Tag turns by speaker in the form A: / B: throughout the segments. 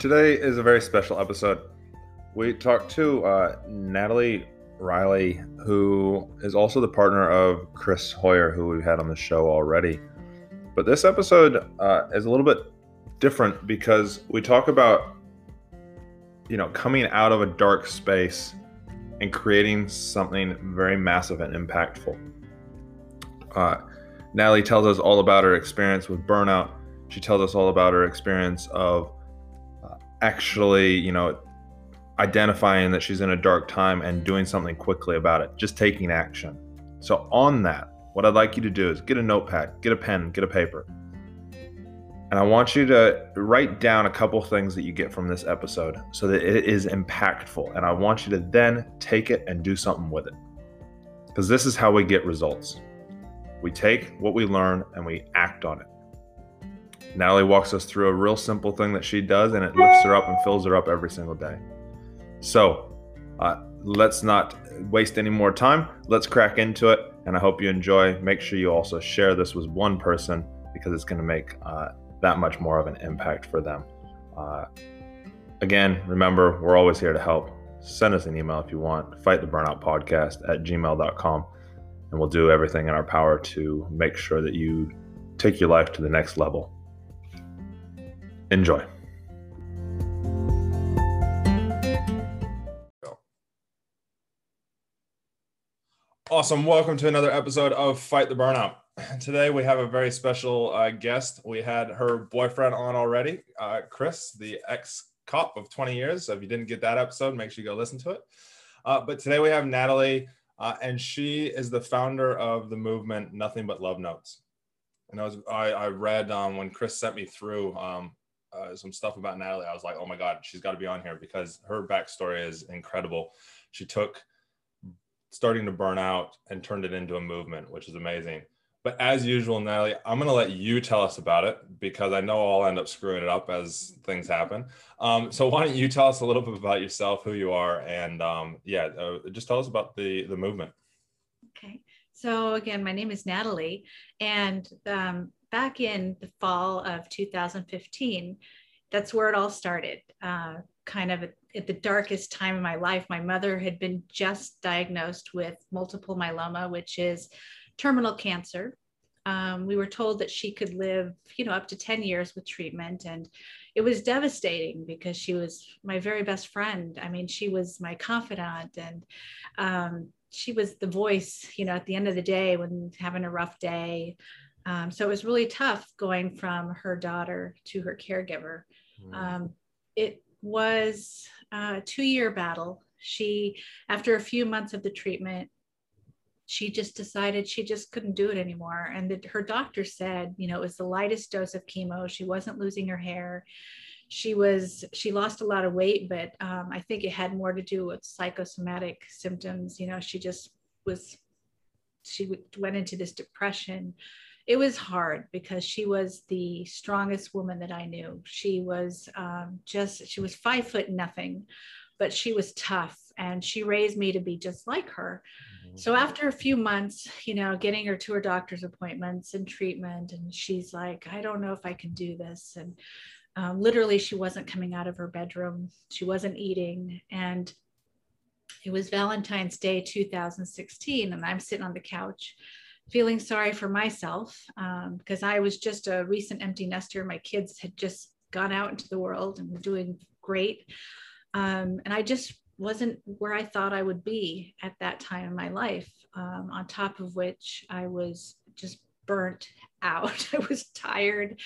A: Today is a very special episode. We talked to uh, Natalie Riley, who is also the partner of Chris Hoyer, who we've had on the show already. But this episode uh, is a little bit different because we talk about, you know, coming out of a dark space and creating something very massive and impactful. Uh, Natalie tells us all about her experience with burnout. She tells us all about her experience of actually, you know, identifying that she's in a dark time and doing something quickly about it, just taking action. So, on that, what I'd like you to do is get a notepad, get a pen, get a paper. And I want you to write down a couple things that you get from this episode so that it is impactful. And I want you to then take it and do something with it. Because this is how we get results. We take what we learn and we act on it. Natalie walks us through a real simple thing that she does, and it lifts her up and fills her up every single day. So uh, let's not waste any more time. Let's crack into it, and I hope you enjoy. Make sure you also share this with one person because it's going to make uh, that much more of an impact for them. Uh, again, remember, we're always here to help. Send us an email if you want. Fight the burnout podcast at gmail.com and we'll do everything in our power to make sure that you take your life to the next level. Enjoy. Awesome. Welcome to another episode of Fight the Burnout. Today we have a very special uh, guest. We had her boyfriend on already, uh, Chris, the ex cop of 20 years. So if you didn't get that episode, make sure you go listen to it. Uh, but today we have Natalie uh, and she is the founder of the movement Nothing But Love Notes. And I was I, I read um, when Chris sent me through um, uh, some stuff about Natalie. I was like, oh my god, she's got to be on here because her backstory is incredible. She took starting to burn out and turned it into a movement, which is amazing. But as usual, Natalie, I'm going to let you tell us about it because I know I'll end up screwing it up as things happen. Um, so why don't you tell us a little bit about yourself, who you are, and um, yeah, uh, just tell us about the the movement.
B: Okay. So again, my name is Natalie, and um, back in the fall of 2015, that's where it all started. Uh, kind of at, the darkest time of my life, my mother had been just diagnosed with multiple myeloma, which is terminal cancer. Um, we were told that she could live, you know, up to 10 years with treatment. And it was devastating because she was my very best friend. I mean, she was my confidant and um, she was the voice, you know, at the end of the day when having a rough day. Um, so it was really tough going from her daughter to her caregiver. Mm. it was a two year battle. She, after a few months of the treatment, she just decided she just couldn't do it anymore. And that her doctor said, you know, it was the lightest dose of chemo. She wasn't losing her hair. She was, she lost a lot of weight, but um, I think it had more to do with psychosomatic symptoms. You know, she just was, she went into this depression. It was hard because she was the strongest woman that I knew. She was um, just, she was five foot nothing, but she was tough and she raised me to be just like her. So after a few months, you know, getting her to her doctor's appointments and treatment, and she's like, I don't know if I can do this. And um, literally, she wasn't coming out of her bedroom, she wasn't eating. And it was Valentine's Day 2016, and I'm sitting on the couch feeling sorry for myself um, because I was just a recent empty nester. My kids had just gone out into the world and were doing great. Um, and I just wasn't where I thought I would be at that time in my life. Um, on top of which, I was just burnt out. I was tired.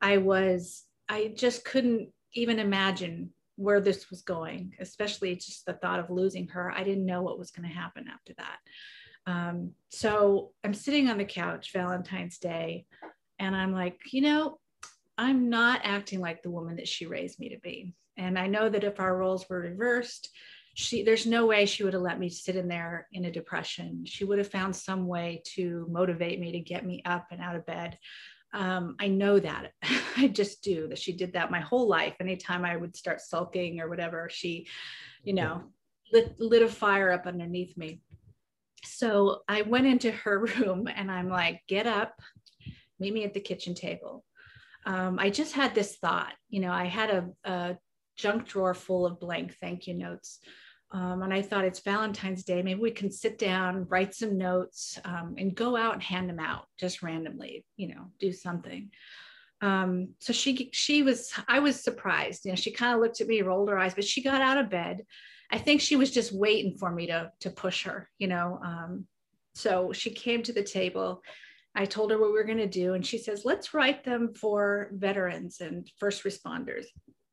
B: I was, I just couldn't even imagine where this was going, especially just the thought of losing her. I didn't know what was going to happen after that. Um, so I'm sitting on the couch Valentine's Day, and I'm like, you know, I'm not acting like the woman that she raised me to be. And I know that if our roles were reversed, she there's no way she would have let me sit in there in a depression. She would have found some way to motivate me to get me up and out of bed. Um, I know that. I just do that. She did that my whole life. Anytime I would start sulking or whatever, she, you know, lit, lit a fire up underneath me. So I went into her room and I'm like, get up, meet me at the kitchen table. Um, I just had this thought, you know, I had a, a junk drawer full of blank thank you notes. Um, and I thought it's Valentine's Day. Maybe we can sit down, write some notes, um, and go out and hand them out just randomly. You know, do something. Um, so she she was I was surprised. You know, she kind of looked at me, rolled her eyes, but she got out of bed. I think she was just waiting for me to to push her. You know, um, so she came to the table. I told her what we were going to do, and she says, "Let's write them for veterans and first responders."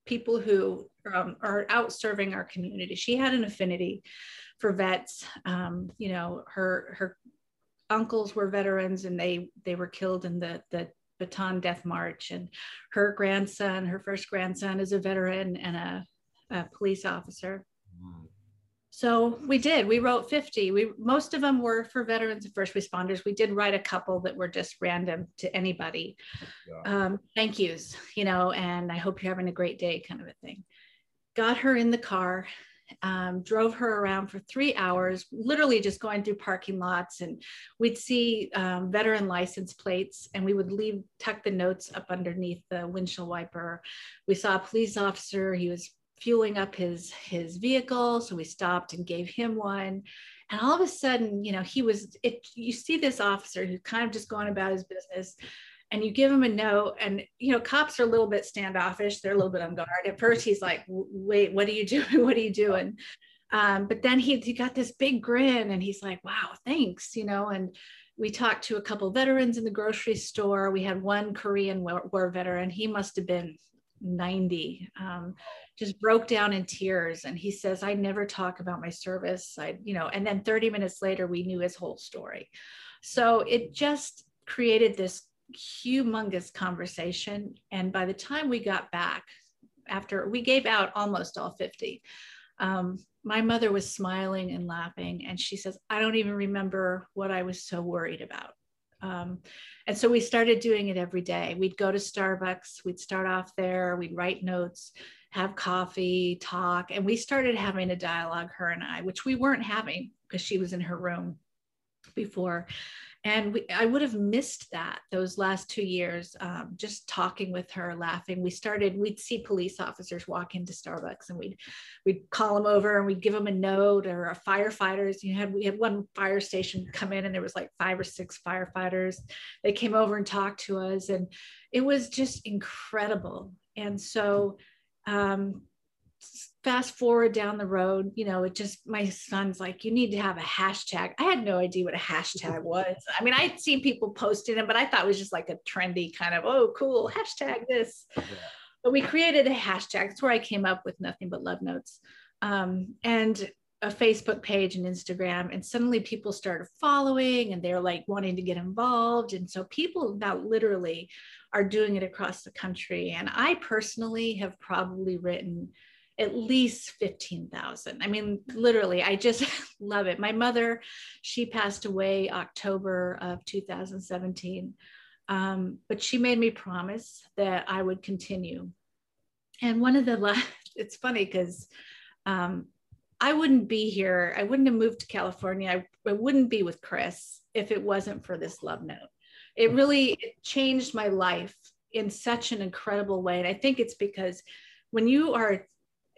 B: people who um, are out serving our community. She had an affinity for vets. Um, you know, her her uncles were veterans, and they they were killed in the the Bataan Death March. And her grandson, her first grandson, is a veteran and a, a police officer. So we did. We wrote 50. We most of them were for veterans and first responders. We did write a couple that were just random to anybody. Yeah. Um, thank yous, you know, and I hope you're having a great day, kind of a thing. Got her in the car, um, drove her around for three hours, literally just going through parking lots, and we'd see um, veteran license plates, and we would leave tuck the notes up underneath the windshield wiper. We saw a police officer. He was fueling up his his vehicle. So we stopped and gave him one. And all of a sudden you know he was it you see this officer who's kind of just going about his business and you give him a note and you know cops are a little bit standoffish. They're a little bit on guard. At first he's like wait what are you doing? What are you doing? Um, but then he, he got this big grin and he's like wow thanks you know and we talked to a couple veterans in the grocery store. We had one korean war, war veteran. He must have been 90 um, just broke down in tears. And he says i never talk about my service. I you know and then 30 minutes later we knew his whole story. So it just created this humongous conversation. And by the time we got back after we gave out almost all 50 um, my mother was smiling and laughing. And she says i don't even remember what i was so worried about um, and so we started doing it every day. We'd go to Starbucks, we'd start off there, we'd write notes, have coffee, talk. And we started having a dialogue, her and I, which we weren't having because she was in her room before and we, i would have missed that those last two years um, just talking with her laughing. We started we'd see police officers walk into starbucks and we'd we'd call them over and we'd give them a note or a firefighters. You had we had one fire station come in and there was like five or six firefighters. They came over and talked to us and it was just incredible. And so um, fast forward down the road, you know, it just, my son's like, you need to have a hashtag. I had no idea what a hashtag was. I mean, I'd seen people posting it, but I thought it was just like a trendy kind of, oh, cool, hashtag this. Yeah. But we created a hashtag. That's where I came up with nothing but love notes. Um, and a Facebook page and Instagram. And suddenly people started following and they're like wanting to get involved. And so people now literally are doing it across the country. And I personally have probably written at least 15,000. I mean, literally, I just love it. My mother, she passed away October of 2017. Um, but she made me promise that I would continue. And one of the last, it's funny because um, I wouldn't be here. I wouldn't have moved to California. I, I wouldn't be with Chris if it wasn't for this love note. It really it changed my life in such an incredible way. And I think it's because when you are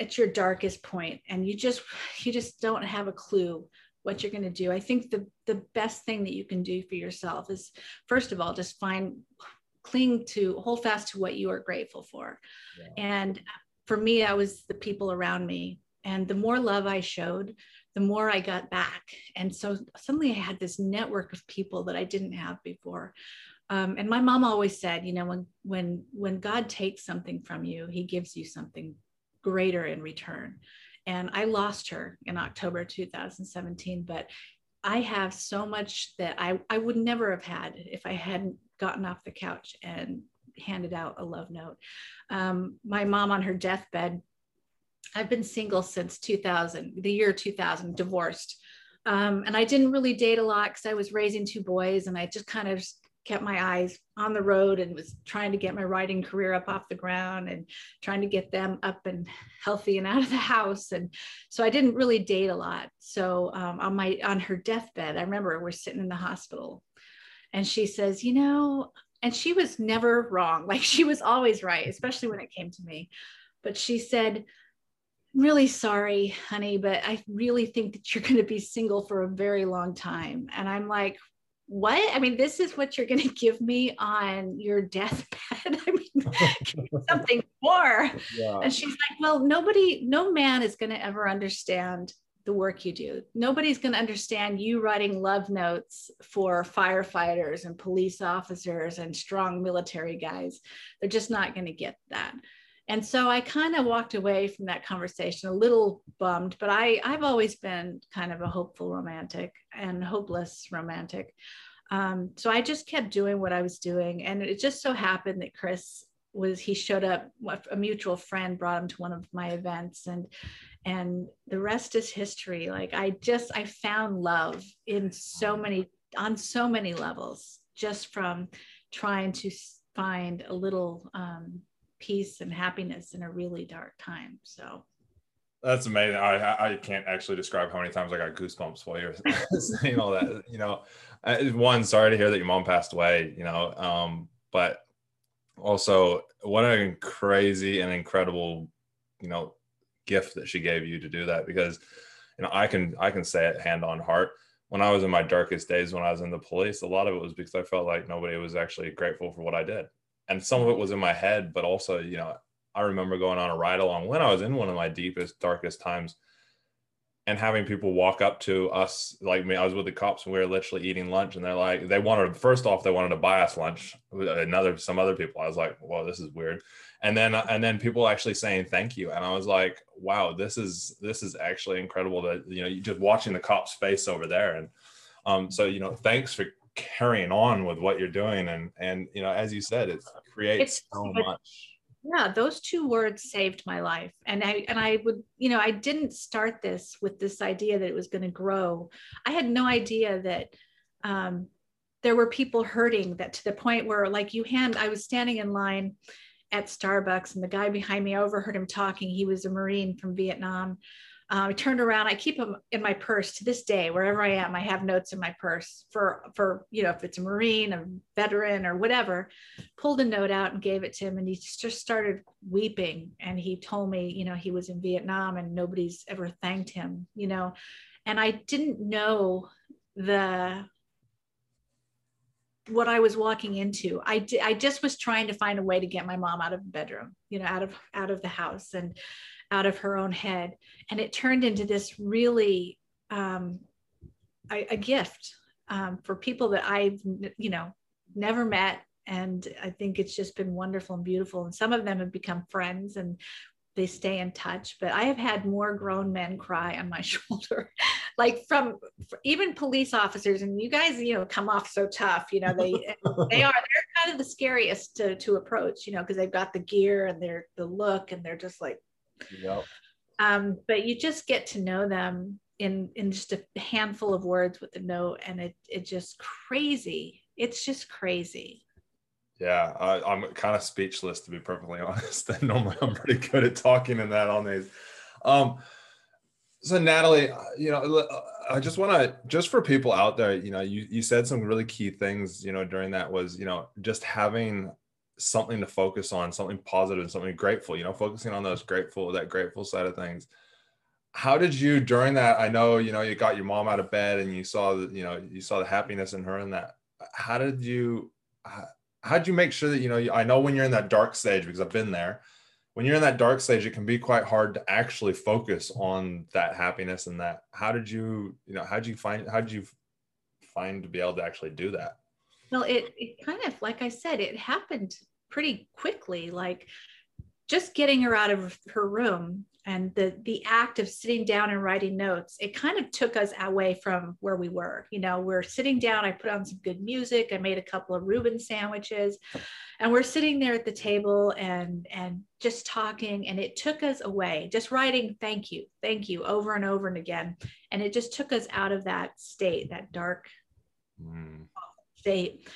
B: at your darkest point and you just you just don't have a clue what you're going to do. I think the the best thing that you can do for yourself is first of all just find cling to hold fast to what you are grateful for. Yeah. and for me i was the people around me and the more love i showed the more i got back. And so suddenly i had this network of people that i didn't have before. Um, and my mom always said you know when when when god takes something from you he gives you something greater in return. And I lost her in October 2017, but I have so much that I, I would never have had if I hadn't gotten off the couch and handed out a love note. Um, my mom on her deathbed, I've been single since 2000, the year 2000, divorced. Um, and I didn't really date a lot because I was raising two boys and I just kind of kept my eyes on the road and was trying to get my writing career up off the ground and trying to get them up and healthy and out of the house. And so i didn't really date a lot. So um, on my on her deathbed i remember we're sitting in the hospital and she says you know and she was never wrong. Like she was always right especially when it came to me. But she said, really sorry, honey, but I really think that you're going to be single for a very long time. And I'm like, what? I mean, this is what you're going to give me on your deathbed. I mean, something more. Yeah. And she's like, well, nobody, no man is going to ever understand the work you do. Nobody's going to understand you writing love notes for firefighters and police officers and strong military guys. They're just not going to get that and so I kind of walked away from that conversation a little bummed, but I, I've always been kind of a hopeful romantic and hopeless romantic. Um, so I just kept doing what I was doing. And it just so happened that Chris was, he showed up, a mutual friend brought him to one of my events and, and the rest is history. Like I just, I found love in so many, on so many levels, just from trying to find a little, um, peace and happiness in a really dark time. So
A: that's amazing. I I can't actually describe how many times I got goosebumps while you're saying all that. You know, one, sorry to hear that your mom passed away. You know, um, but also what a crazy and incredible, you know, gift that she gave you to do that because, you know, I can I can say it hand on heart. When I was in my darkest days, when I was in the police, a lot of it was because I felt like nobody was actually grateful for what I did and some of it was in my head, but also, you know, I remember going on a ride along when I was in one of my deepest, darkest times and having people walk up to us like me. I was with the cops and we were literally eating lunch and they're like, they wanted, first off, they wanted to buy us lunch another, some other people. I was like, well, this is weird. And then, and then people actually saying thank you. And I was like, wow, this is, this is actually incredible that, you know, you just watching the cop's face over there. And um, so, you know, thanks for carrying on with what you're doing and and you know as you said it creates it's, so much
B: yeah those two words saved my life and i and i would you know i didn't start this with this idea that it was going to grow. I had no idea that um, there were people hurting that to the point where like you hand i was standing in line at starbucks and the guy behind me I overheard him talking. He was a marine from vietnam um, I turned around. I keep them in my purse to this day. Wherever I am, I have notes in my purse for for you know if it's a Marine, a veteran, or whatever. Pulled a note out and gave it to him, and he just started weeping. And he told me, you know, he was in Vietnam and nobody's ever thanked him. You know, and I didn't know the what I was walking into. I I just was trying to find a way to get my mom out of the bedroom, you know, out of out of the house and out of her own head. And it turned into this really um, a, a gift um, for people that I've, you know, never met. And I think it's just been wonderful and beautiful. And some of them have become friends and they stay in touch. But I have had more grown men cry on my shoulder, like from even police officers. And you guys, you know, come off so tough. You know, they they are they're kind of the scariest to to approach. You know, because they've got the gear and they're the look, and they're just like Yep. Um, but you just get to know them in in just a handful of words with the note, and it it just crazy. It's just crazy.
A: Yeah, I, am kind of speechless to be perfectly honest. And normally I'm pretty good at talking in that on these. Um, so Natalie, you know, I just want to just for people out there, you know, you you said some really key things, you know, during that was, you know, just having something to focus on, something positive, something grateful, you know, focusing on those grateful, that grateful side of things. How did you during that? I know, you know, you got your mom out of bed and you saw the, you know, you saw the happiness in her and that. How did you, how did you make sure that, you know, I know when you're in that dark stage, because I've been there, when you're in that dark stage, it can be quite hard to actually focus on that happiness and that. How did you, you know, how did you find, how did you find to be able to actually do that?
B: Well, it, it kind of, like I said, it happened pretty quickly like just getting her out of her room and the the act of sitting down and writing notes it kind of took us away from where we were you know? We're sitting down i put on some good music i made a couple of reuben sandwiches and we're sitting there at the table and and just talking and it took us away. Just writing thank you thank you over and over and again and it just took us out of that state that dark mm. state.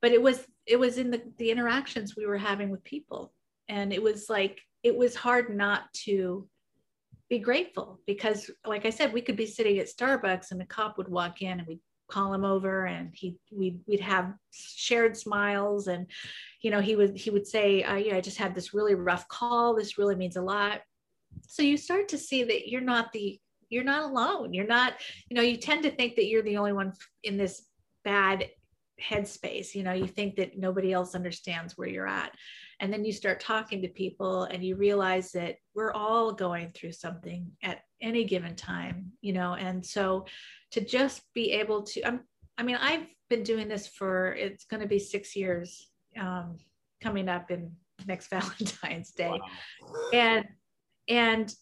B: But it was it was in the, the interactions we were having with people. And it was like it was hard not to be grateful because like i said we could be sitting at starbucks and a cop would walk in and we'd call him over and he we'd, we'd have shared smiles and you know he would he would say uh, yeah i just had this really rough call. This really means a lot. So you start to see that you're not the you're not alone. You're not you know you tend to think that you're the only one in this bad headspace you know you think that nobody else understands where you're at. And then you start talking to people and you realize that we're all going through something at any given time you know? And so to just be able to I'm, i mean i've been doing this for it's going to be six years um, coming up in next valentine's day. Wow. and and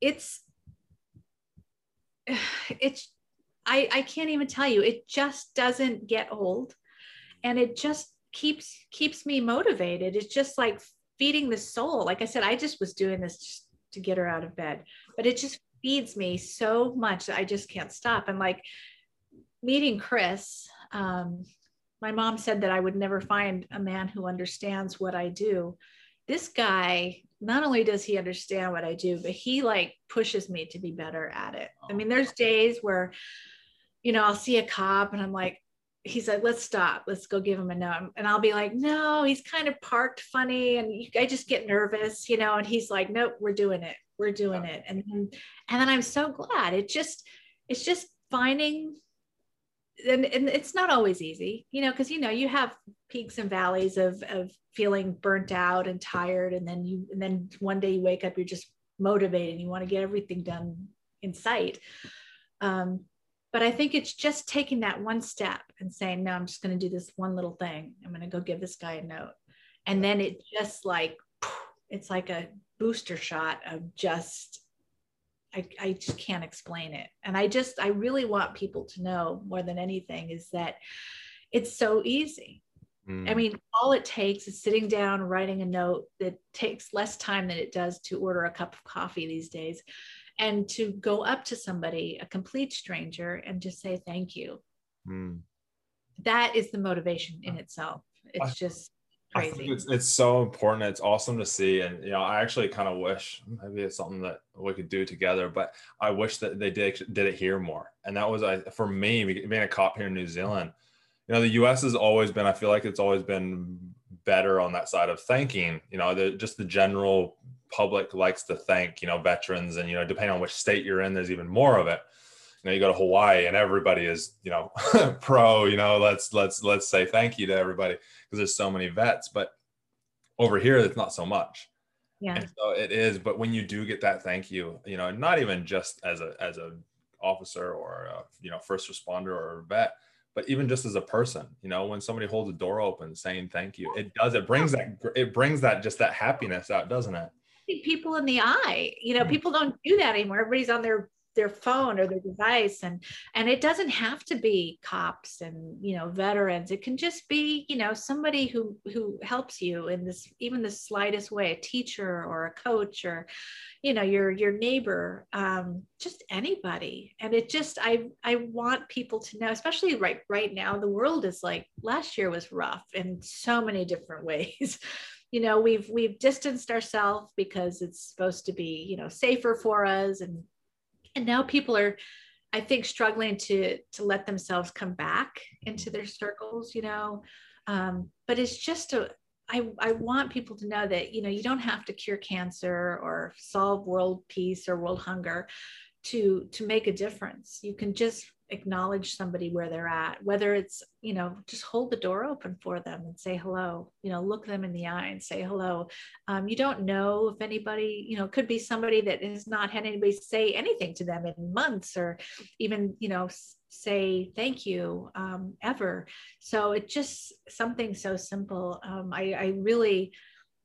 B: it's it's I, I can't even tell you. It just doesn't get old and it just keeps keeps me motivated. It's just like feeding the soul. Like i said i just was doing this just to get her out of bed but it just feeds me so much that i just can't stop. And like meeting chris um, my mom said that i would never find a man who understands what i do. This guy not only does he understand what i do but he like pushes me to be better at it. I mean there's days where you know i'll see a cop and i'm like he like, let's stop. Let's go give him a note. And I'll be like, no, he's kind of parked funny. And I just get nervous, you know, and he's like, nope, we're doing it. We're doing it. And then, and then I'm so glad it just, it's just finding, and, and it's not always easy, you know, cause you know, you have peaks and valleys of, of feeling burnt out and tired. And then you, and then one day you wake up, you're just motivated. You want to get everything done in sight. Um, but I think it's just taking that one step and saying, no, I'm just going to do this one little thing. I'm going to go give this guy a note. And then it just like, it's like a booster shot of just, I, I just can't explain it. And I just, I really want people to know more than anything is that it's so easy. Mm. I mean, all it takes is sitting down, writing a note that takes less time than it does to order a cup of coffee these days and to go up to somebody, a complete stranger, and just say thank you. Mm. That is the motivation in itself. It's I, just crazy.
A: It's, it's so important. It's awesome to see. And, you know, I actually kind of wish maybe it's something that we could do together, but I wish that they did, did it here more. And that was, I, for me, being a cop here in New Zealand, you know, the US has always been, I feel like it's always been better on that side of thanking, you know, the, just the general public likes to thank, you know, veterans and, you know, depending on which state you're in, there's even more of it. You know, you go to Hawaii and everybody is, you know, pro, you know, let's, let's, let's say thank you to everybody because there's so many vets, but over here, it's not so much.
B: Yeah.
A: And so it is, but when you do get that thank you, you know, not even just as a, as a officer or a, you know, first responder or a vet, but even just as a person you know when somebody holds a door open saying thank you it does it brings that it brings that just that happiness out doesn't it
B: people in the eye. You know mm. people don't do that anymore. Everybody's on their their phone or their device and and it doesn't have to be cops and you know veterans. It can just be you know somebody who who helps you in this even the slightest way a teacher or a coach or you know your your neighbor um, just anybody. And it just i i want people to know especially right right now the world is like last year was rough in so many different ways you know we've we've distanced ourselves because it's supposed to be you know safer for us. And and now people are i think struggling to to let themselves come back into their circles you know? Um, but it's just a I, I want people to know that you know you don't have to cure cancer or solve world peace or world hunger to to make a difference. You can just acknowledge somebody where they're at whether it's you know just hold the door open for them and say hello you know look them in the eye and say hello. Um, you don't know if anybody you know could be somebody that has not had anybody say anything to them in months or even you know say thank you um, ever. So it's just something so simple. Um, I, I really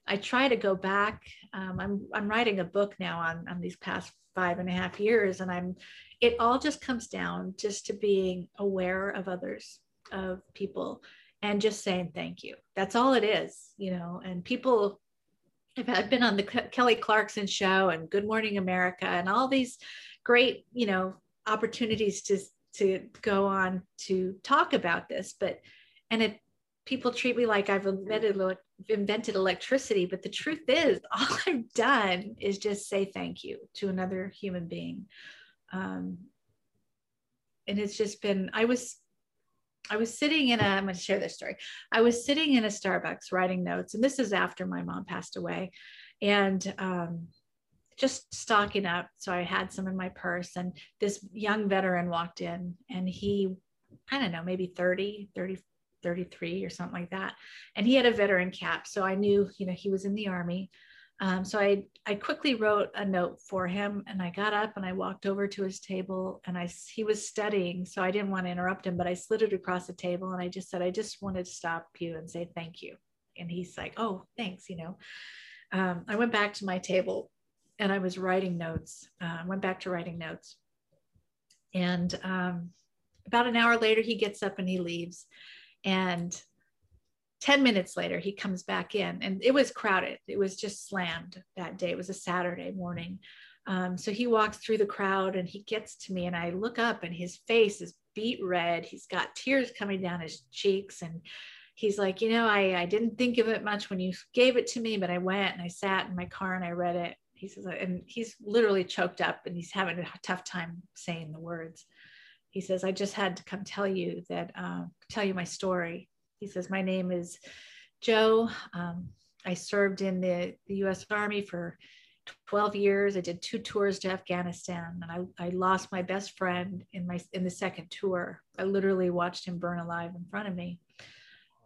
B: I try to go back. Um, I'm I'm writing a book now on on these past five and a half years, and I'm it all just comes down just to being aware of others, of people, and just saying thank you. That's all it is, you know. And people, I've been on the Kelly Clarkson show and Good Morning America and all these great, you know, opportunities to to go on to talk about this, but and it people treat me like I've invented invented electricity, but the truth is, all I've done is just say thank you to another human being um, and it's just been i was I was sitting in a, I'm going to share this story. I was sitting in a Starbucks writing notes, and this is after my mom passed away, and um, just stocking up. So I had some in my purse, and this young veteran walked in, and he, I don't know, maybe 30, 30, 33 or something like that. And he had a veteran cap. So I knew, you know, he was in the army. Um, so I, I quickly wrote a note for him and I got up and I walked over to his table and I, he was studying. So I didn't want to interrupt him, but I slid it across the table and I just said, I just wanted to stop you and say thank you. And he's like, oh, thanks. You know, um, I went back to my table and I was writing notes. Uh, I uh, went back to writing notes. And um, about an hour later, he gets up and he leaves. And 10 minutes later, he comes back in and it was crowded. It was just slammed that day. It was a Saturday morning. Um, so he walks through the crowd and he gets to me and I look up and his face is beet red. He's got tears coming down his cheeks and he's like, you know, I, I didn't think of it much when you gave it to me, but I went and I sat in my car and I read it. He says, and he's literally choked up and he's having a tough time saying the words. He says, I just had to come tell you that, uh, tell you my story he says, My name is Joe. Um, I served in the, the US Army for 12 years. I did two tours to Afghanistan and I, I lost my best friend in my in the second tour. I literally watched him burn alive in front of me.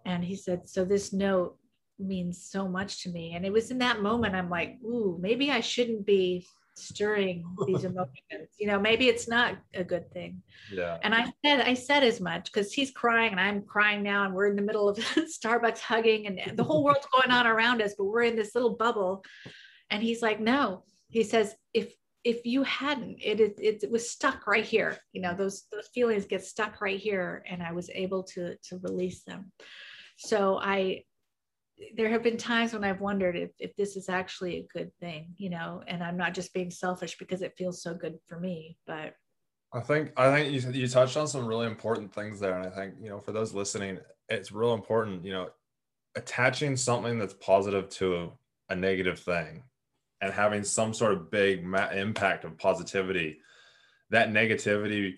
B: And he said, So this note means so much to me. And it was in that moment I'm like, ooh, maybe I shouldn't be stirring these emotions. You know maybe it's not a good thing.
A: Yeah.
B: And i said i said as much because he's crying and i'm crying now and we're in the middle of starbucks hugging and the whole world's going on around us but we're in this little bubble. And he's like no. He says if if you hadn't it, it it was stuck right here. You know those those feelings get stuck right here and i was able to to release them. So i there have been times when I've wondered if, if this is actually a good thing, you know, and I'm not just being selfish because it feels so good for me, but
A: I think I think you you touched on some really important things there, and I think you know for those listening, it's real important. You know, attaching something that's positive to a negative thing, and having some sort of big ma- impact of positivity. That negativity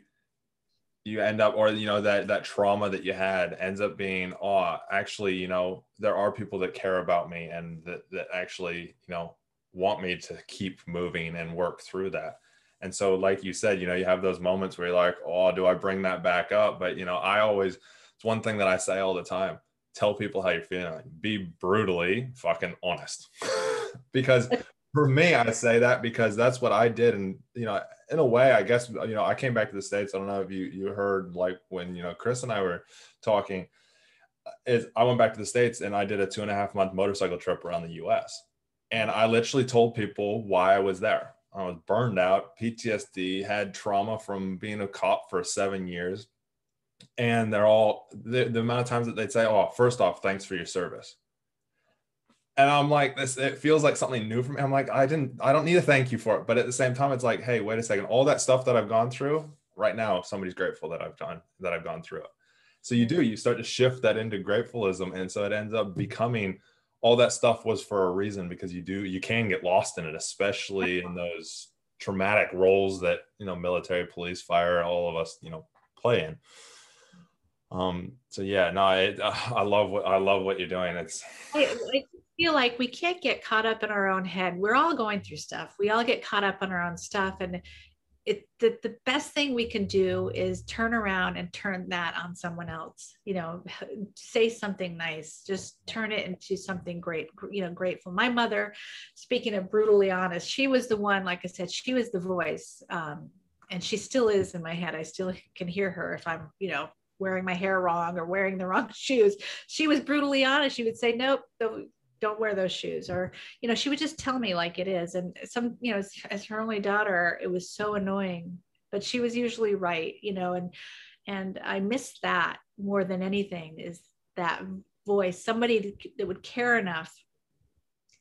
A: you end up or you know that that trauma that you had ends up being oh actually you know there are people that care about me and that that actually you know want me to keep moving and work through that. And so like you said you know you have those moments where you're like oh do i bring that back up? But you know i always it's one thing that i say all the time tell people how you're feeling. Be brutally fucking honest. Because for me, I say that because that's what I did, and you know, in a way, I guess you know, I came back to the states. I don't know if you you heard like when you know Chris and I were talking. Uh, is I went back to the states and I did a two and a half month motorcycle trip around the U.S. And I literally told people why I was there. I was burned out, PTSD, had trauma from being a cop for seven years, and they're all the, the amount of times that they'd say, "Oh, first off, thanks for your service." And I'm like, this it feels like something new for me. I'm like, I didn't, I don't need a thank you for it. But at the same time, it's like, hey, wait a second, all that stuff that I've gone through right now, somebody's grateful that I've done that I've gone through it. So you do, you start to shift that into gratefulism. And so it ends up becoming all that stuff was for a reason because you do, you can get lost in it, especially in those traumatic roles that, you know, military, police, fire, all of us, you know, play in um so yeah no I, I love what i love what you're doing it's
B: I, feel like we can't get caught up in our own head. We're all going through stuff. We all get caught up on our own stuff. And it the, the best thing we can do is turn around and turn that on someone else. You know, say something nice. Just turn it into something great, you know, grateful. My mother, speaking of brutally honest, she was the one, like I said, she was the voice. Um, and she still is in my head. I still can hear her if I'm, you know, wearing my hair wrong or wearing the wrong shoes. She was brutally honest. She would say, nope, don't wear those shoes or you know she would just tell me like it is. And some you know as, as her only daughter it was so annoying but she was usually right you know and and i miss that more than anything is that voice somebody that would care enough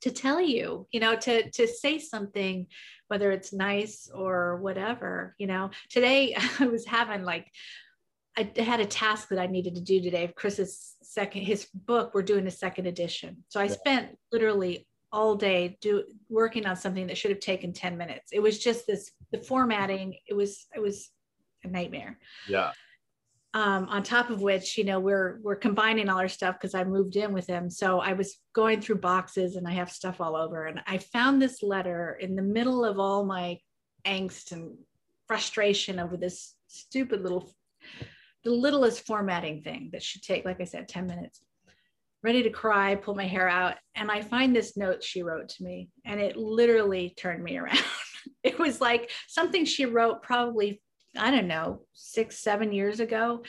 B: to tell you you know to to say something whether it's nice or whatever you know. Today i was having like I had a task that I needed to do today. Chris's second, his book, we're doing a second edition. So I yeah. spent literally all day do working on something that should have taken 10 minutes. It was just this, the formatting, it was, it was a nightmare.
A: Yeah.
B: um, on top of which, you know, we're we're combining all our stuff because I moved in with him. So I was going through boxes and I have stuff all over. And I found this letter in the middle of all my angst and frustration over this stupid little the littlest formatting thing that should take, like I said, 10 minutes. Ready to cry, pull my hair out. And I find this note she wrote to me, and it literally turned me around. it was like something she wrote probably, I don't know, six, seven years ago.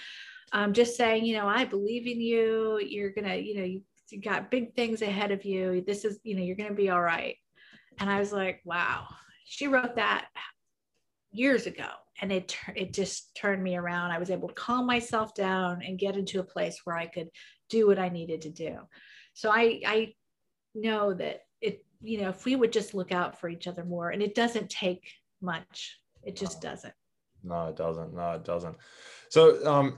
B: Um, just saying, you know, I believe in you. You're going to, you know, you, you got big things ahead of you. This is, you know, you're going to be all right. And I was like, wow, she wrote that years ago and it it just turned me around. I was able to calm myself down and get into a place where i could do what i needed to do. So i i know that it you know if we would just look out for each other more and it doesn't take much it just doesn't.
A: No it doesn't. No it doesn't. So um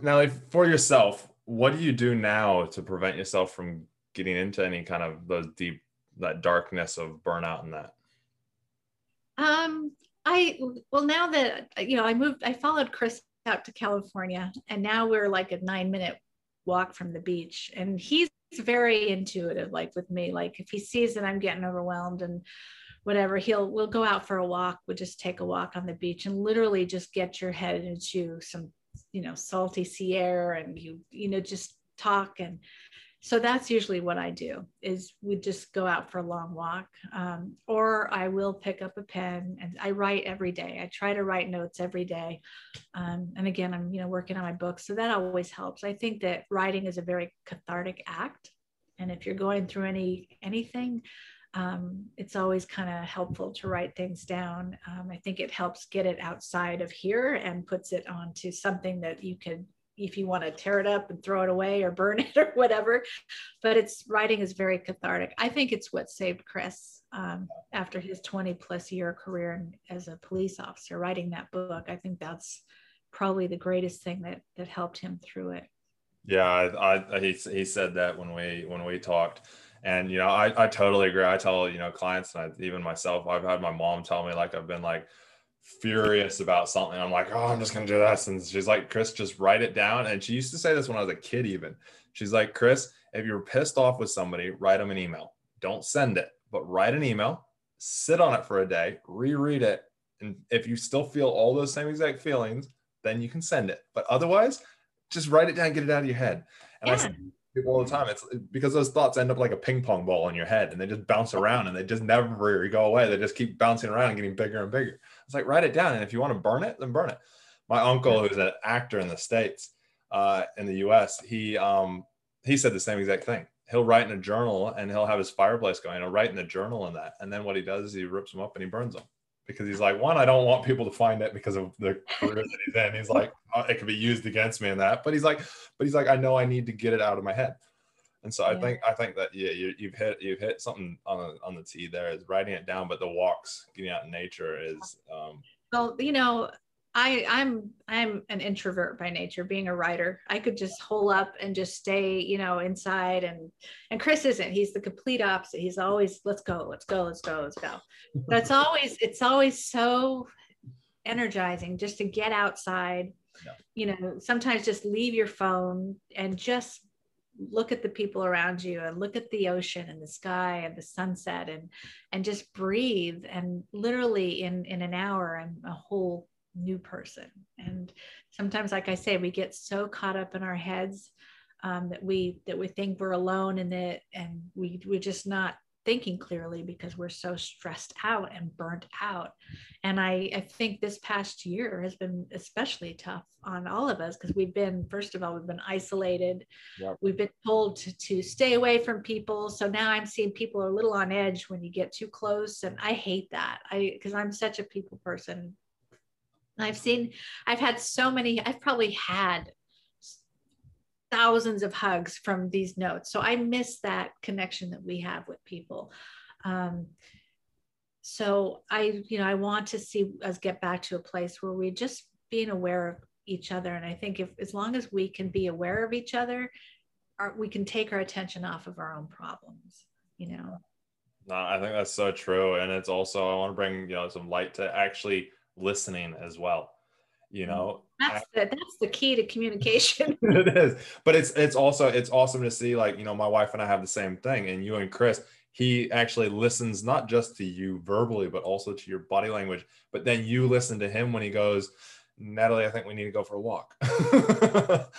A: for yourself what do you do now to prevent yourself from getting into any kind of those deep that darkness of burnout and that?
B: Um I well now that you know I moved I followed Chris out to California and now we're like a 9 minute walk from the beach and he's very intuitive like with me. Like if he sees that I'm getting overwhelmed and whatever he'll we'll go out for a walk. We'll just take a walk on the beach and literally just get your head into some you know salty sea air and you you know just talk and so that's usually what i do is we just go out for a long walk um, or i will pick up a pen and i write every day. I try to write notes every day. Um, and again i'm you know working on my book so that always helps. I think that writing is a very cathartic act and if you're going through any anything um, it's always kind of helpful to write things down. Um, I think it helps get it outside of here and puts it onto something that you could if you want to tear it up and throw it away or burn it or whatever. But it's writing is very cathartic. I think it's what saved Chris um, after his 20 plus year career as a police officer. Writing that book, I think that's probably the greatest thing that that helped him through it.
A: Yeah, I, I he he said that when we when we talked. And you know, I, I totally agree. I tell you know clients and I, even myself, I've had my mom tell me like I've been like furious about something. I'm like, oh, I'm just gonna do this. And she's like, Chris, just write it down. And she used to say this when I was a kid, even. She's like, Chris, if you're pissed off with somebody, write them an email. Don't send it, but write an email, sit on it for a day, reread it. And if you still feel all those same exact feelings, then you can send it. But otherwise, just write it down, get it out of your head. And yeah. I said, people all the time. It's because those thoughts end up like a ping pong ball in your head and they just bounce around and they just never go away. They just keep bouncing around and getting bigger and bigger. It's like write it down, and if you want to burn it, then burn it. My uncle, who's an actor in the states, uh, in the U.S., he um, he said the same exact thing. He'll write in a journal, and he'll have his fireplace going. He'll write in the journal and that, and then what he does is he rips them up and he burns them because he's like, one, I don't want people to find it because of the career that he's in. He's like, oh, it could be used against me in that, but he's like, but he's like, I know I need to get it out of my head. And so yeah. I think I think that yeah, you, have hit you've hit something on the on the tee there is writing it down, but the walks, getting out in nature is. Um,
B: well, you know, I I'm I'm an introvert by nature. Being a writer, I could just hole up and just stay, you know, inside. And and Chris isn't. He's the complete opposite. He's always let's go, let's go, let's go, let's go. That's always it's always so energizing just to get outside. Yeah. You know, sometimes just leave your phone and just look at the people around you and look at the ocean and the sky and the sunset and and just breathe and literally in in an hour i'm a whole new person and sometimes like i say we get so caught up in our heads um, that we that we think we're alone in it and we we're just not thinking clearly because we're so stressed out and burnt out. And I, I think this past year has been especially tough on all of us because we've been, first of all, we've been isolated. Yep. We've been told to, to stay away from people. So now I'm seeing people are a little on edge when you get too close. And I hate that. I because I'm such a people person. I've seen, I've had so many, I've probably had thousands of hugs from these notes. So I miss that connection that we have with people. Um, so I, you know, I want to see us get back to a place where we just being aware of each other. And I think if as long as we can be aware of each other, our, we can take our attention off of our own problems. You know.
A: No, I think that's so true, and it's also I want to bring you know some light to actually listening as well you mm-hmm. know?
B: That's the, that's the key to communication.
A: It is. But it's it's also it's awesome to see like you know my wife and i have the same thing and you and chris he actually listens not just to you verbally but also to your body language. But then you listen to him when he goes natalie i think we need to go for a walk.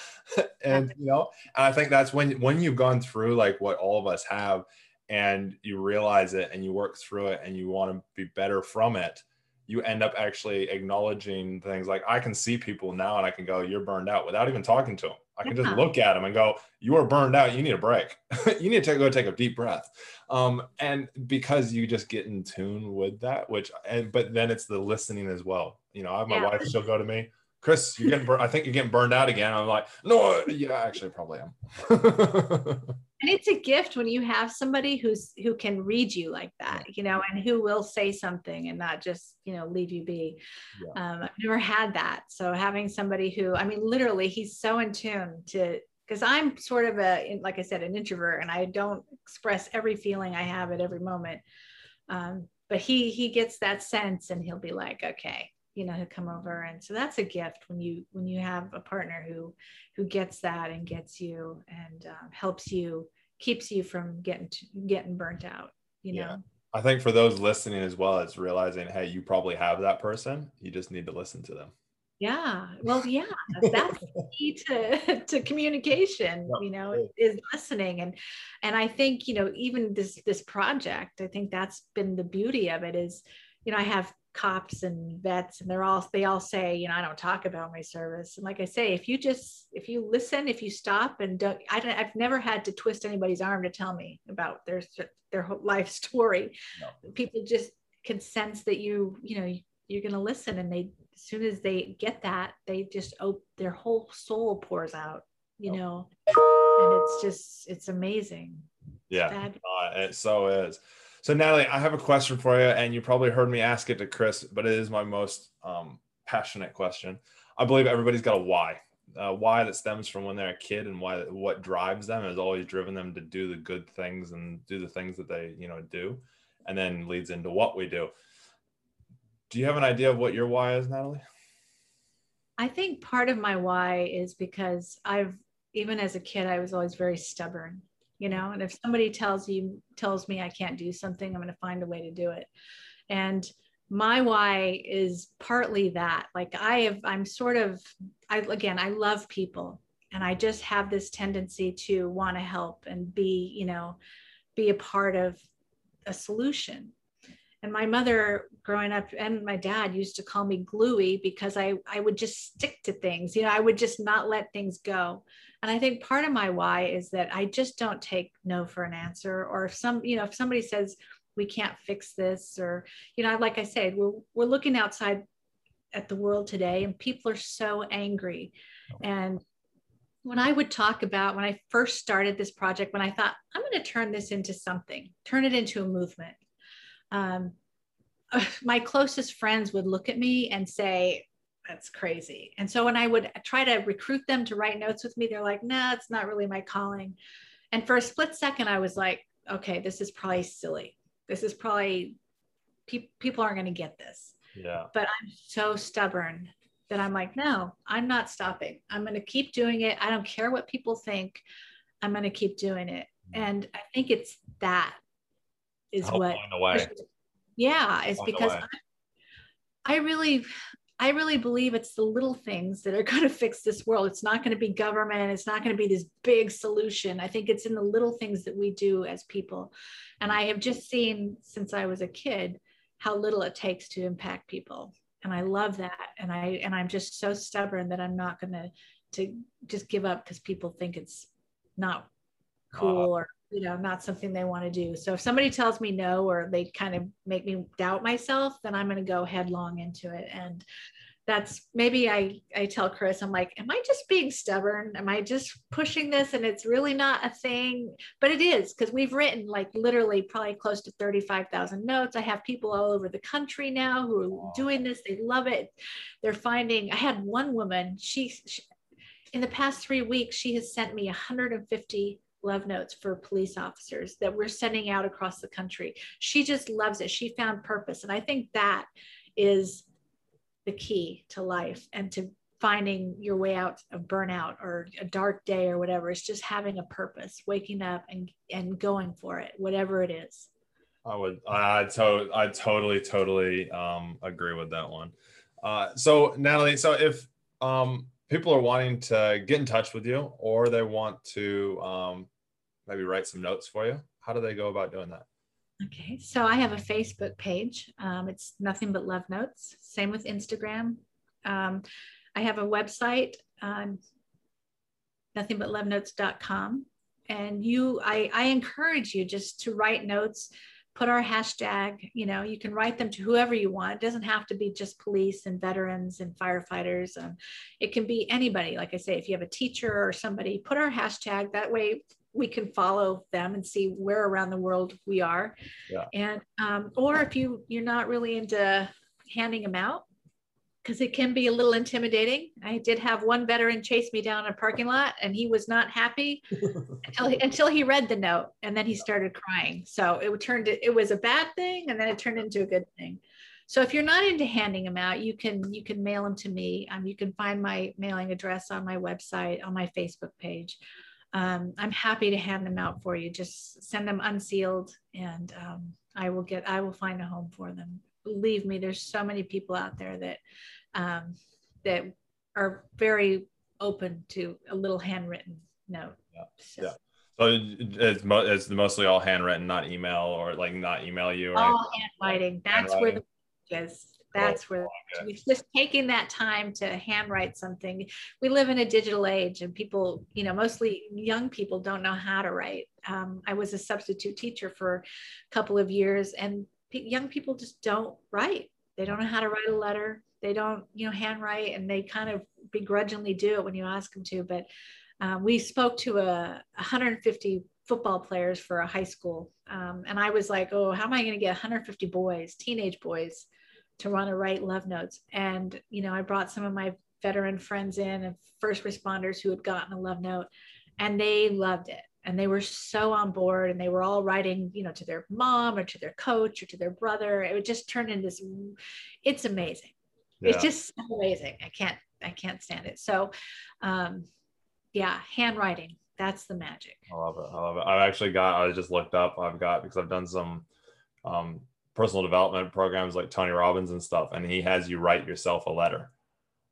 A: And you know and i think that's when when you've gone through like what all of us have and you realize it and you work through it and you want to be better from it you end up actually acknowledging things like I can see people now and I can go, you're burned out without even talking to them. I can yeah. just look at them and go, you are burned out. You need a break. you need to take, go take a deep breath. Um, and because you just get in tune with that, which, and, but then it's the listening as well. You know, I have my yeah. wife still go to me, Chris, you're getting, bur- I think you're getting burned out again. I'm like, no, yeah, actually probably am.
B: and it's a gift when you have somebody who's who can read you like that you know and who will say something and not just you know leave you be yeah. um, i've never had that so having somebody who i mean literally he's so in tune to because i'm sort of a like i said an introvert and i don't express every feeling i have at every moment um, but he he gets that sense and he'll be like okay you know who come over. And so that's a gift when you when you have a partner who who gets that and gets you and um, helps you keeps you from getting to, getting burnt out you know? Yeah.
A: i think for those listening as well it's realizing hey you probably have that person. You just need to listen to them.
B: Yeah. Well yeah that's key to to communication you know is listening. And and i think you know even this this project i think that's been the beauty of it is you know i have cops and vets and they're all they all say you know i don't talk about my service. And like i say if you just if you listen if you stop and don't I don't, i've never had to twist anybody's arm to tell me about their their whole life story. No. people just can sense that you you know you're going to listen and they as soon as they get that they just oh their whole soul pours out you know? And it's just it's amazing.
A: Yeah. uh, it so is so, Natalie, I have a question for you, and you probably heard me ask it to Chris, but it is my most um, passionate question. I believe everybody's got a why, a why that stems from when they're a kid, and why what drives them has always driven them to do the good things and do the things that they, you know, do, and then leads into what we do. Do you have an idea of what your why is, Natalie?
B: I think part of my why is because I've even as a kid, I was always very stubborn you know and if somebody tells you tells me i can't do something i'm going to find a way to do it. And my why is partly that like i have i'm sort of i again i love people and i just have this tendency to want to help and be you know be a part of a solution. And my mother growing up and my dad used to call me gluey because i i would just stick to things you know i would just not let things go and i think part of my why is that i just don't take no for an answer or if some you know if somebody says we can't fix this or you know like i said we're, we're looking outside at the world today and people are so angry. And when i would talk about when i first started this project when i thought i'm going to turn this into something turn it into a movement um, my closest friends would look at me and say that's crazy. And so when I would try to recruit them to write notes with me, they're like, nah, it's not really my calling. And for a split second, I was like, okay, this is probably silly. This is probably pe- people aren't going to get this.
A: Yeah.
B: But I'm so stubborn that I'm like, no, I'm not stopping. I'm going to keep doing it. I don't care what people think. I'm going to keep doing it. Mm-hmm. And I think it's that is what. Yeah, it's because I, I really I really believe it's the little things that are going to fix this world. It's not going to be government. It's not going to be this big solution. I think it's in the little things that we do as people. And I have just seen since I was a kid how little it takes to impact people. And I love that. And I and I'm just so stubborn that I'm not going to to just give up because people think it's not cool uh, or you know not something they want to do. So if somebody tells me no or they kind of make me doubt myself then i'm going to go headlong into it. And that's maybe i i tell chris i'm like am i just being stubborn? Am i just pushing this and it's really not a thing? But it is because we've written like literally probably close to 35000 notes. I have people all over the country now who are doing this. They love it. They're finding i had one woman she, she in the past three weeks she has sent me 150 love notes for police officers that we're sending out across the country. She just loves it. She found purpose. And I think that is the key to life and to finding your way out of burnout or a dark day or whatever. It's just having a purpose, waking up and and going for it, whatever it is.
A: I would, I to, I totally, totally um, agree with that one. Uh, so Natalie, so if um, people are wanting to get in touch with you or they want to um, maybe write some notes for you, how do they go about doing that?
B: Okay, so I have a Facebook page. Um, it's nothing but love notes. Same with Instagram. Um, I have a website, um, nothingbutlovenotes.com. And you, I, I encourage you just to write notes, put our hashtag, you know, you can write them to whoever you want. It doesn't have to be just police and veterans and firefighters. Um, it can be anybody. Like I say, if you have a teacher or somebody, put our hashtag. That way we can follow them and see where around the world we are. Yeah. And, um, or if you, you're not really into handing them out, because it can be a little intimidating. I did have one veteran chase me down a parking lot and he was not happy until, he, until he read the note and then he started crying. So it turned it, it was a bad thing and then it turned into a good thing. So if you're not into handing them out, you can you can mail them to me. Um, you can find my mailing address on my website, on my Facebook page. Um, I'm happy to hand them out for you. Just send them unsealed, and um, I will get I will find a home for them. Believe me, there's so many people out there that um, that are very open to a little handwritten note.
A: Yeah. So. yeah. So it's, it's mostly all handwritten, not email or like not email you. Or
B: all handwriting. That's handwriting. where the is. That's cool. where it's just taking that time to handwrite something. We live in a digital age, and people, you know, mostly young people don't know how to write. Um, I was a substitute teacher for a couple of years, and young people just don't write. They don't know how to write a letter they don't you know handwrite and they kind of begrudgingly do it when you ask them to but um, we spoke to a 150 football players for a high school um, and i was like oh how am i going to get 150 boys teenage boys to want to write love notes? And you know i brought some of my veteran friends in and first responders who had gotten a love note and they loved it and they were so on board and they were all writing you know to their mom or to their coach or to their brother. It would just turn into this it's amazing yeah. it's just amazing. I can't i can't stand it. So um yeah handwriting that's the magic.
A: I love it. I love it. I've actually got i just looked up i've got because i've done some um personal development programs like tony robbins and stuff and he has you write yourself a letter.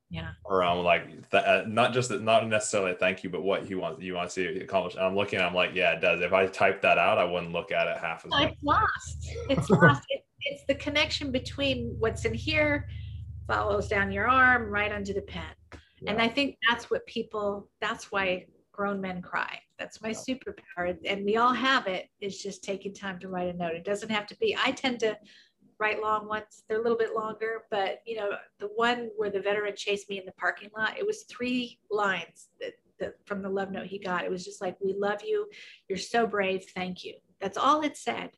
B: Yeah.
A: Around like th- uh, not just that not necessarily a thank you but what he wants you want to see accomplished. And i'm looking i'm like yeah it does. If i type that out i wouldn't look at it half as
B: much it's lost. It's lost. It, it's the connection between what's in here follows down your arm right under the pen. Yeah. And I think that's what people, that's why grown men cry. That's my superpower. And we all have it. It's just taking time to write a note. It doesn't have to be, I tend to write long ones. They're a little bit longer, but you know, the one where the veteran chased me in the parking lot, it was three lines that, that from the love note he got. It was just like, we love you. You're so brave. Thank you. That's all it said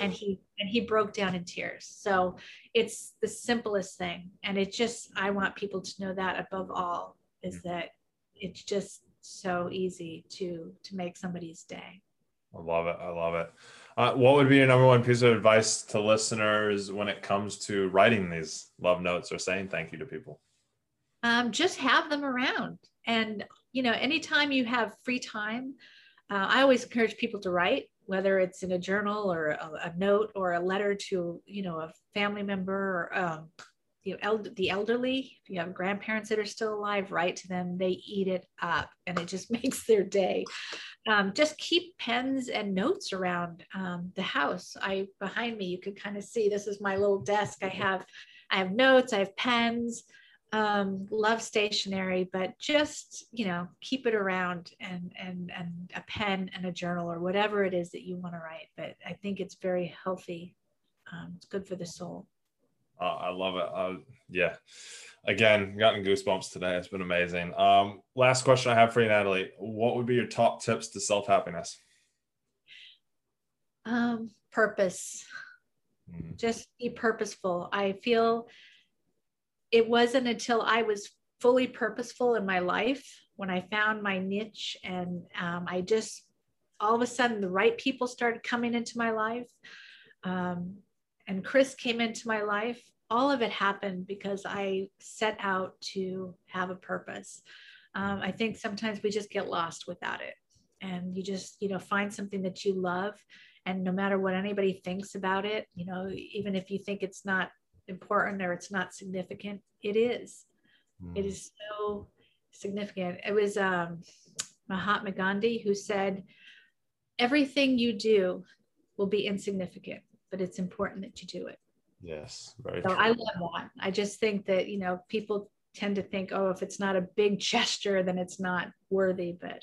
B: and he and he broke down in tears. So it's the simplest thing. And it just i want people to know that above all is that it's just so easy to to make somebody's day.
A: I love it. I love it. Uh, what would be your number one piece of advice to listeners when it comes to writing these love notes or saying thank you to people?
B: Um, just have them around. And you know anytime you have free time uh, i always encourage people to write whether it's in a journal or a, a, note or a letter to you know a family member or um, you know, the elderly if you have grandparents that are still alive write to them. They eat it up and it just makes their day. Um, just keep pens and notes around um, the house. I behind me you can kind of see this is my little desk. I have i have notes i have pens um, love stationery, but just you know keep it around and and and a pen and a journal or whatever it is that you want to write. But I think it's very healthy. Um, it's good for the soul.
A: Oh, I love it. Uh, yeah. Again, gotten goosebumps today. It's been amazing. Um, last question I have for you, Natalie. What would be your top tips to self happiness?
B: Um, purpose. Mm-hmm. Just be purposeful. I feel it wasn't until I was fully purposeful in my life when I found my niche and um, I just all of a sudden the right people started coming into my life. Um, and Chris came into my life all of it happened because I set out to have a purpose. Um, I think sometimes we just get lost without it. And you just, you know, find something that you love. And no matter what anybody thinks about it, you know, even if you think it's not important or it's not significant, it is. Mm. It hmm. so significant. It was um, Mahatma Gandhi who said, everything you do will be insignificant, but it's important that you do it.
A: Yes, right.
B: So true. I love that. I just think that, you know, people tend to think, oh, if it's not a big gesture, then it's not worthy, but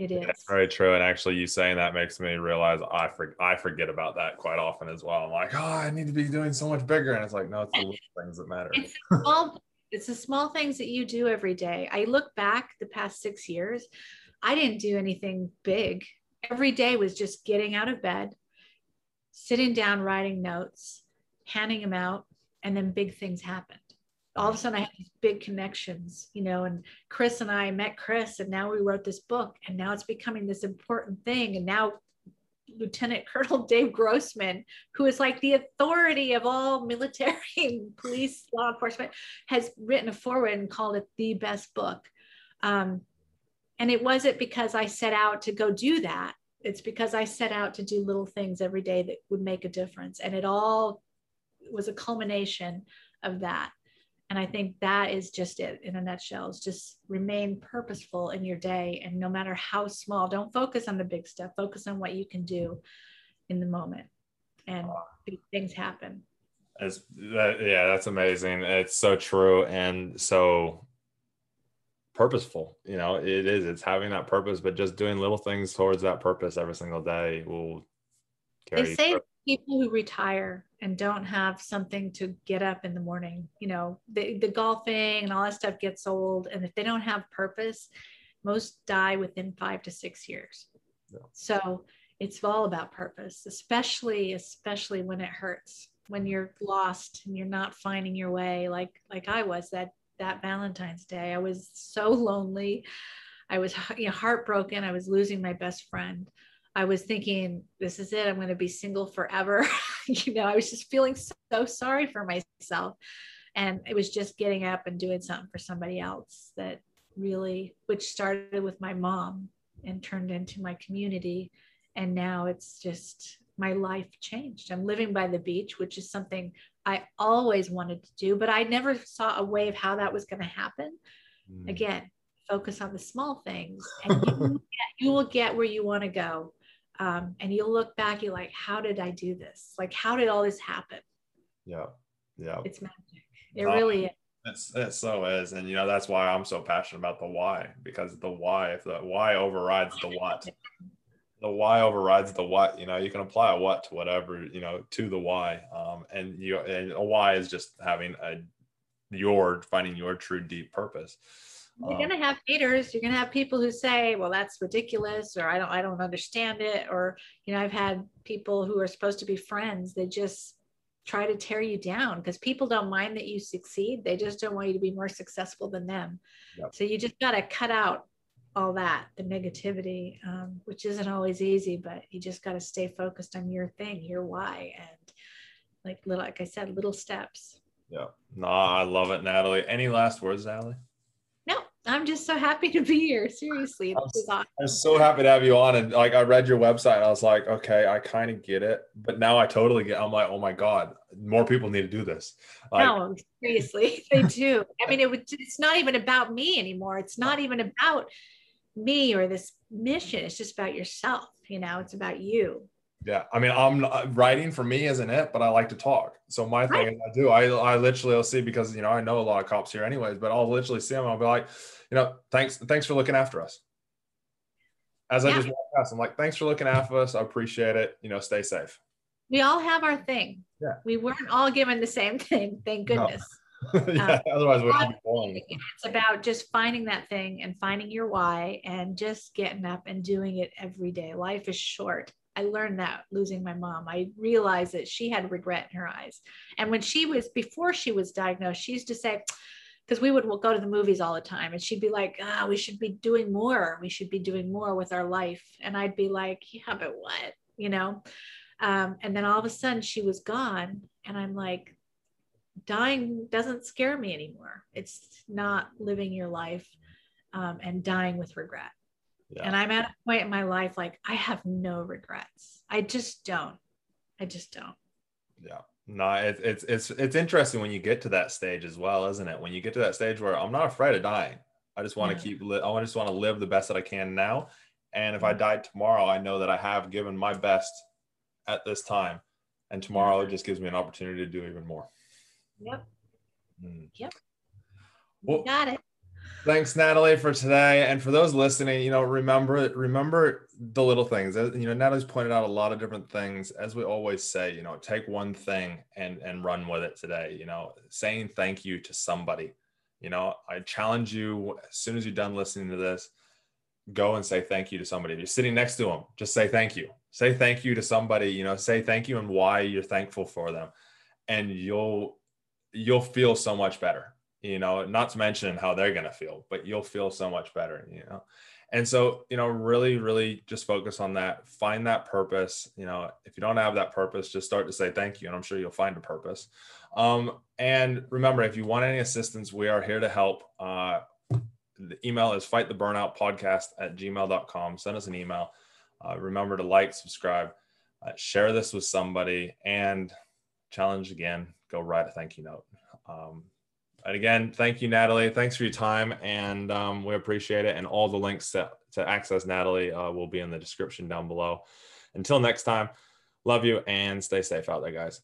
B: it is.
A: That's very true. And actually, you saying that makes me realize I for, I forget about that quite often as well. I'm like, oh, I need to be doing so much bigger. And it's like, no, it's the little things that matter.
B: It's small, it's the small things that you do every day. I look back the past six years, I didn't do anything big. Every day was just getting out of bed, sitting down, writing notes, handing them out, and then big things happened. All of a sudden, I had these big connections, you know. And Chris and I met Chris, and now we wrote this book, and now it's becoming this important thing. And now Lieutenant Colonel Dave Grossman, who is like the authority of all military and police law enforcement, has written a foreword and called it the best book. Um, and it wasn't because I set out to go do that. It's because I set out to do little things every day that would make a difference. And it all was a culmination of that. And I think that is just it in a nutshell. Is just remain purposeful in your day. And no matter how small, don't focus on the big stuff. Focus on what you can do in the moment. And things happen.
A: As that, yeah, that's amazing. It's so true. And so purposeful. You know, it is, it's having that purpose, but just doing little things towards that purpose every single day will
B: they say people who retire and don't have something to get up in the morning you know the, the golfing and all that stuff gets old and if they don't have purpose most die within five to six years. Yeah. so it's all about purpose especially especially when it hurts when you're lost and you're not finding your way like like i was that that valentine's day. I was so lonely. I was you know, heartbroken. I was losing my best friend I was thinking, this is it. I'm going to be single forever. you know, I was just feeling so, so, sorry for myself. And it was just getting up and doing something for somebody else that really, which started with my mom and turned into my community. And now it's just my life changed. I'm living by the beach, which is something I always wanted to do, but I never saw a way of how that was going to happen. Mm. Again, focus on the small things and you, will get, you will get where you want to go um, and you'll look back you're like how did i do this? Like how did all this happen?
A: Yeah yeah.
B: It's magic. It um, really is
A: it's, it so is. And you know that's why i'm so passionate about the why because the why if the why overrides the what. The why overrides the what you know you can apply a what to whatever you know to the why um, and you and a why is just having a your finding your true deep purpose
B: you're going to have haters. You're going to have people who say well that's ridiculous or i don't i don't understand it or you know i've had people who are supposed to be friends. They just try to tear you down because people don't mind that you succeed. They just don't want you to be more successful than them. Yep. so you just got to cut out all that the negativity um, which isn't always easy but you just got to stay focused on your thing your why and like little like i said little steps.
A: Yeah no i love it natalie. Any last words natalie
B: I'm just so happy to be here. Seriously,
A: I'm, awesome. I'm, so happy to have you on. And like, I read your website, and I was like, okay, I kind of get it, but now I totally get. I'm like, oh my god, more people need to do this.
B: Like, no, seriously, they do. I mean, it would. It's not even about me anymore. It's not even about me or this mission. It's just about yourself. You know, it's about you.
A: Yeah, I mean, I'm uh, writing for me isn't it, but I like to talk. So my thing right. is, I do. I I literally will see because you know I know a lot of cops here anyways, but I'll literally see them. I'll be like, you know, thanks thanks for looking after us. As yeah. I just walk past, I'm like, thanks for looking after us. I appreciate it. You know, stay safe.
B: We all have our thing.
A: Yeah.
B: We weren't all given the same thing. Thank goodness.
A: No. yeah, um, otherwise, we'd be boring.
B: It's about just finding that thing and finding your why and just getting up and doing it every day. Life is short I learned that losing my mom. I realized that she had regret in her eyes. And when she was, before she was diagnosed, she used to say, because we would go to the movies all the time, and she'd be like, ah, we should be doing more. We should be doing more with our life. And I'd be like, yeah, but what? You know? Um, and then all of a sudden she was gone. And I'm like, dying doesn't scare me anymore. It's not living your life um, and dying with regret. Yeah. And I'm at a point in my life like I have no regrets. I just don't. I just don't.
A: Yeah. No, it, it's it's it's interesting when you get to that stage as well, isn't it? When you get to that stage where I'm not afraid of dying. I just want to yeah. keep. Li- I just want to live the best that I can now. And if I die tomorrow, I know that I have given my best at this time, and tomorrow it just gives me an opportunity to do even more.
B: Yep. Mm. Yep. Well, got it.
A: Thanks, Natalie, for today. And for those listening, you know, remember remember the little things. You know, Natalie's pointed out a lot of different things. As we always say, you know, take one thing and and run with it today. You know, saying thank you to somebody. You know, I challenge you as soon as you're done listening to this, go and say thank you to somebody. If you're sitting next to them, just say thank you. Say thank you to somebody. You know, say thank you and why you're thankful for them, and you'll you'll feel so much better you know, not to mention how they're going to feel, but you'll feel so much better, you know. And so, you know, really, really just focus on that. Find that purpose. You know, if you don't have that purpose, just start to say thank you, and I'm sure you'll find a purpose. Um, and remember, if you want any assistance, we are here to help. Uh, the email is fight the burnout podcast at gmail.com. Send us an email. Uh, remember to like, subscribe, uh, share this with somebody, and challenge again, go write a thank you note. Um, and again, thank you, Natalie. Thanks for your time, and um, we appreciate it. And all the links to, to access Natalie uh, will be in the description down below. Until next time, love you and stay safe out there, guys.